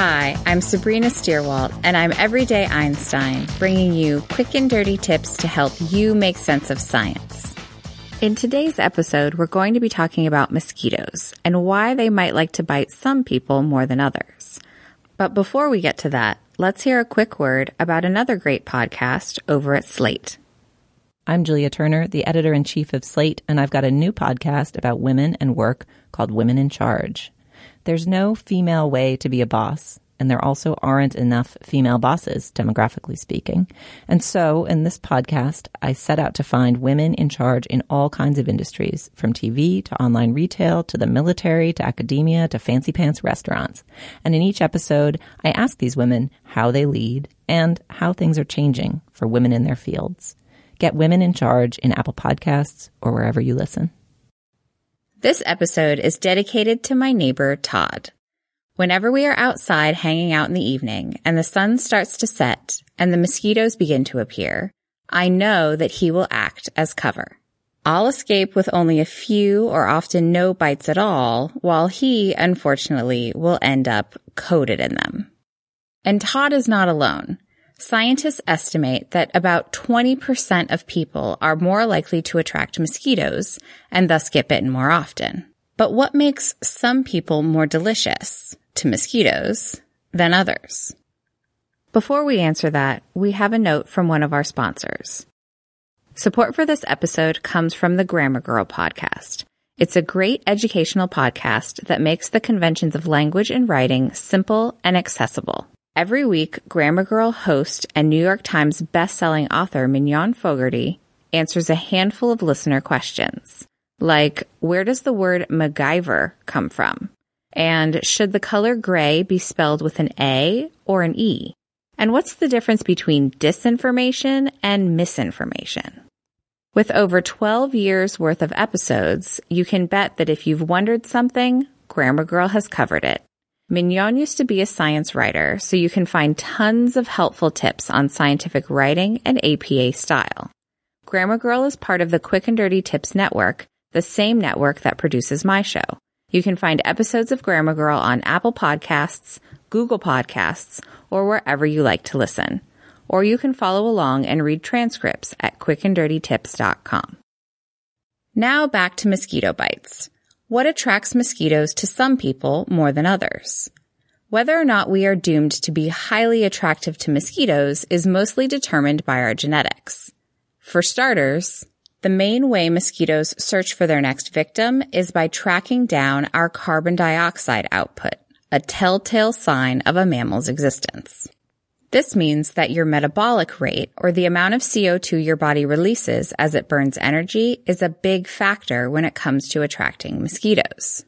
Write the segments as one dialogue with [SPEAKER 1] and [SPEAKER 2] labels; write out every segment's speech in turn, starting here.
[SPEAKER 1] Hi, I'm Sabrina Stierwalt, and I'm Everyday Einstein, bringing you quick and dirty tips to help you make sense of science. In today's episode, we're going to be talking about mosquitoes and why they might like to bite some people more than others. But before we get to that, let's hear a quick word about another great podcast over at Slate.
[SPEAKER 2] I'm Julia Turner, the editor in chief of Slate, and I've got a new podcast about women and work called Women in Charge. There's no female way to be a boss, and there also aren't enough female bosses, demographically speaking. And so, in this podcast, I set out to find women in charge in all kinds of industries, from TV to online retail to the military to academia to fancy pants restaurants. And in each episode, I ask these women how they lead and how things are changing for women in their fields. Get Women in Charge in Apple Podcasts or wherever you listen.
[SPEAKER 1] This episode is dedicated to my neighbor, Todd. Whenever we are outside hanging out in the evening and the sun starts to set and the mosquitoes begin to appear, I know that he will act as cover. I'll escape with only a few or often no bites at all, while he, unfortunately, will end up coated in them. And Todd is not alone. Scientists estimate that about 20% of people are more likely to attract mosquitoes and thus get bitten more often. But what makes some people more delicious to mosquitoes than others? Before we answer that, we have a note from one of our sponsors. Support for this episode comes from the Grammar Girl podcast. It's a great educational podcast that makes the conventions of language and writing simple and accessible. Every week, Grammar Girl host and New York Times bestselling author Mignon Fogarty answers a handful of listener questions, like where does the word MacGyver come from? And should the color gray be spelled with an A or an E? And what's the difference between disinformation and misinformation? With over 12 years worth of episodes, you can bet that if you've wondered something, Grammar Girl has covered it. Mignon used to be a science writer, so you can find tons of helpful tips on scientific writing and APA style. Grammar Girl is part of the Quick and Dirty Tips Network, the same network that produces my show. You can find episodes of Grammar Girl on Apple Podcasts, Google Podcasts, or wherever you like to listen. Or you can follow along and read transcripts at quickanddirtytips.com. Now back to mosquito bites. What attracts mosquitoes to some people more than others? Whether or not we are doomed to be highly attractive to mosquitoes is mostly determined by our genetics. For starters, the main way mosquitoes search for their next victim is by tracking down our carbon dioxide output, a telltale sign of a mammal's existence. This means that your metabolic rate, or the amount of CO2 your body releases as it burns energy, is a big factor when it comes to attracting mosquitoes.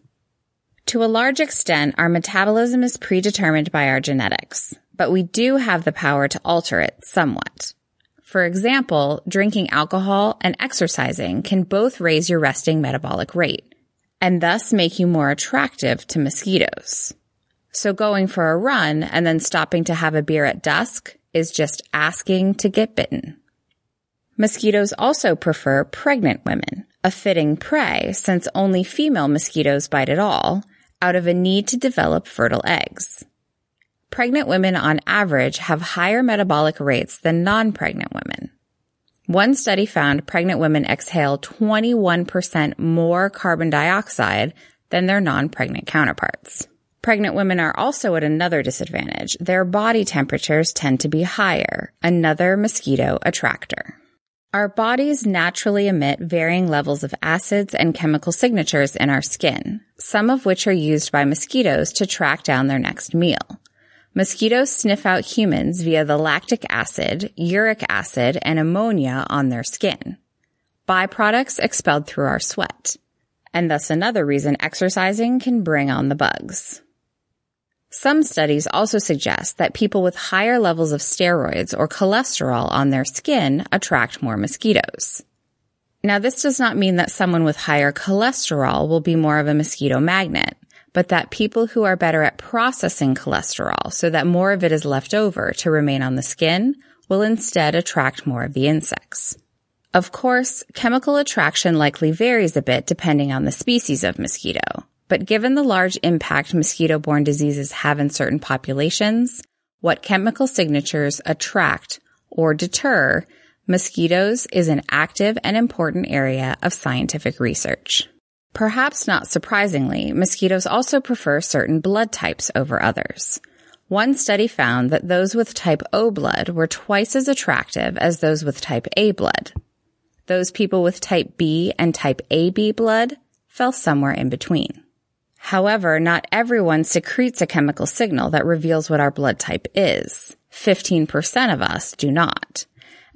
[SPEAKER 1] To a large extent, our metabolism is predetermined by our genetics, but we do have the power to alter it somewhat. For example, drinking alcohol and exercising can both raise your resting metabolic rate, and thus make you more attractive to mosquitoes. So going for a run and then stopping to have a beer at dusk is just asking to get bitten. Mosquitoes also prefer pregnant women, a fitting prey since only female mosquitoes bite at all, out of a need to develop fertile eggs. Pregnant women on average have higher metabolic rates than non-pregnant women. One study found pregnant women exhale 21% more carbon dioxide than their non-pregnant counterparts. Pregnant women are also at another disadvantage. Their body temperatures tend to be higher, another mosquito attractor. Our bodies naturally emit varying levels of acids and chemical signatures in our skin, some of which are used by mosquitoes to track down their next meal. Mosquitoes sniff out humans via the lactic acid, uric acid, and ammonia on their skin. Byproducts expelled through our sweat. And thus another reason exercising can bring on the bugs. Some studies also suggest that people with higher levels of steroids or cholesterol on their skin attract more mosquitoes. Now, this does not mean that someone with higher cholesterol will be more of a mosquito magnet but that people who are better at processing cholesterol so that more of it is left over to remain on the skin will instead attract more of the insects. Of course, chemical attraction likely varies a bit depending on the species of mosquito, but given the large impact mosquito-borne diseases have in certain populations, what chemical signatures attract or deter mosquitoes is an active and important area of scientific research. Perhaps not surprisingly, mosquitoes also prefer certain blood types over others. One study found that those with type O blood were twice as attractive as those with type A blood. Those people with type B and type AB blood fell somewhere in between. However, not everyone secretes a chemical signal that reveals what our blood type is. 15% of us do not.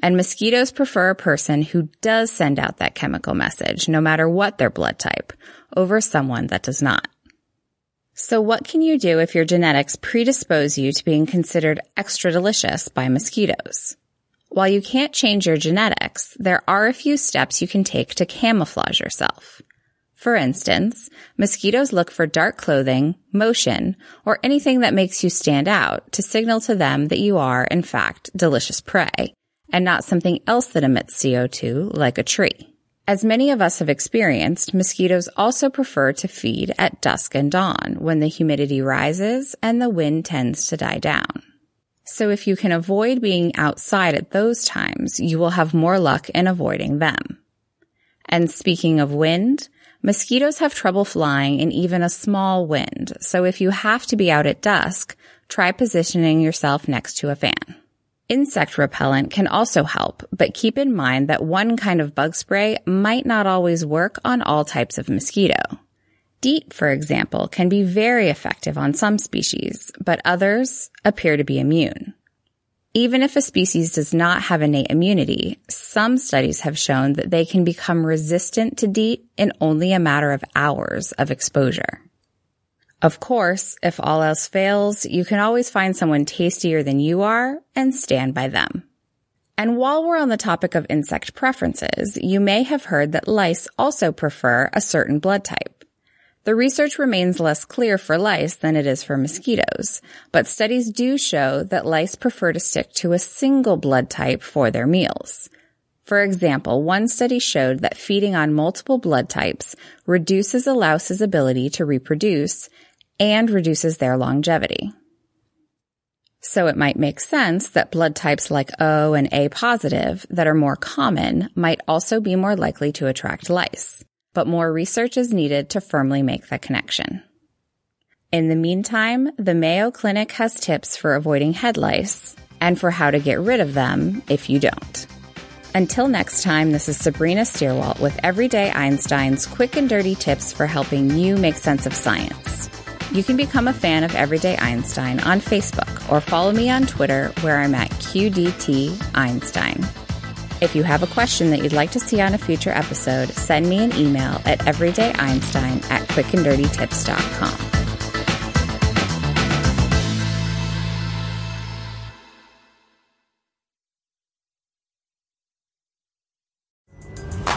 [SPEAKER 1] And mosquitoes prefer a person who does send out that chemical message, no matter what their blood type, over someone that does not. So what can you do if your genetics predispose you to being considered extra delicious by mosquitoes? While you can't change your genetics, there are a few steps you can take to camouflage yourself. For instance, mosquitoes look for dark clothing, motion, or anything that makes you stand out to signal to them that you are, in fact, delicious prey, and not something else that emits CO2 like a tree. As many of us have experienced, mosquitoes also prefer to feed at dusk and dawn when the humidity rises and the wind tends to die down. So if you can avoid being outside at those times, you will have more luck in avoiding them. And speaking of wind, mosquitoes have trouble flying in even a small wind. So if you have to be out at dusk, try positioning yourself next to a fan. Insect repellent can also help, but keep in mind that one kind of bug spray might not always work on all types of mosquito. DEET, for example, can be very effective on some species, but others appear to be immune. Even if a species does not have innate immunity, some studies have shown that they can become resistant to DEET in only a matter of hours of exposure. Of course, if all else fails, you can always find someone tastier than you are and stand by them. And while we're on the topic of insect preferences, you may have heard that lice also prefer a certain blood type. The research remains less clear for lice than it is for mosquitoes, but studies do show that lice prefer to stick to a single blood type for their meals. For example, one study showed that feeding on multiple blood types reduces a louse's ability to reproduce and reduces their longevity. So it might make sense that blood types like O and A positive that are more common might also be more likely to attract lice, but more research is needed to firmly make that connection. In the meantime, the Mayo Clinic has tips for avoiding head lice and for how to get rid of them if you don't. Until next time, this is Sabrina Stierwalt with Everyday Einstein's quick and dirty tips for helping you make sense of science. You can become a fan of Everyday Einstein on Facebook or follow me on Twitter where I'm at QDT Einstein. If you have a question that you'd like to see on a future episode, send me an email at everydayeinstein at quickanddirtytips.com.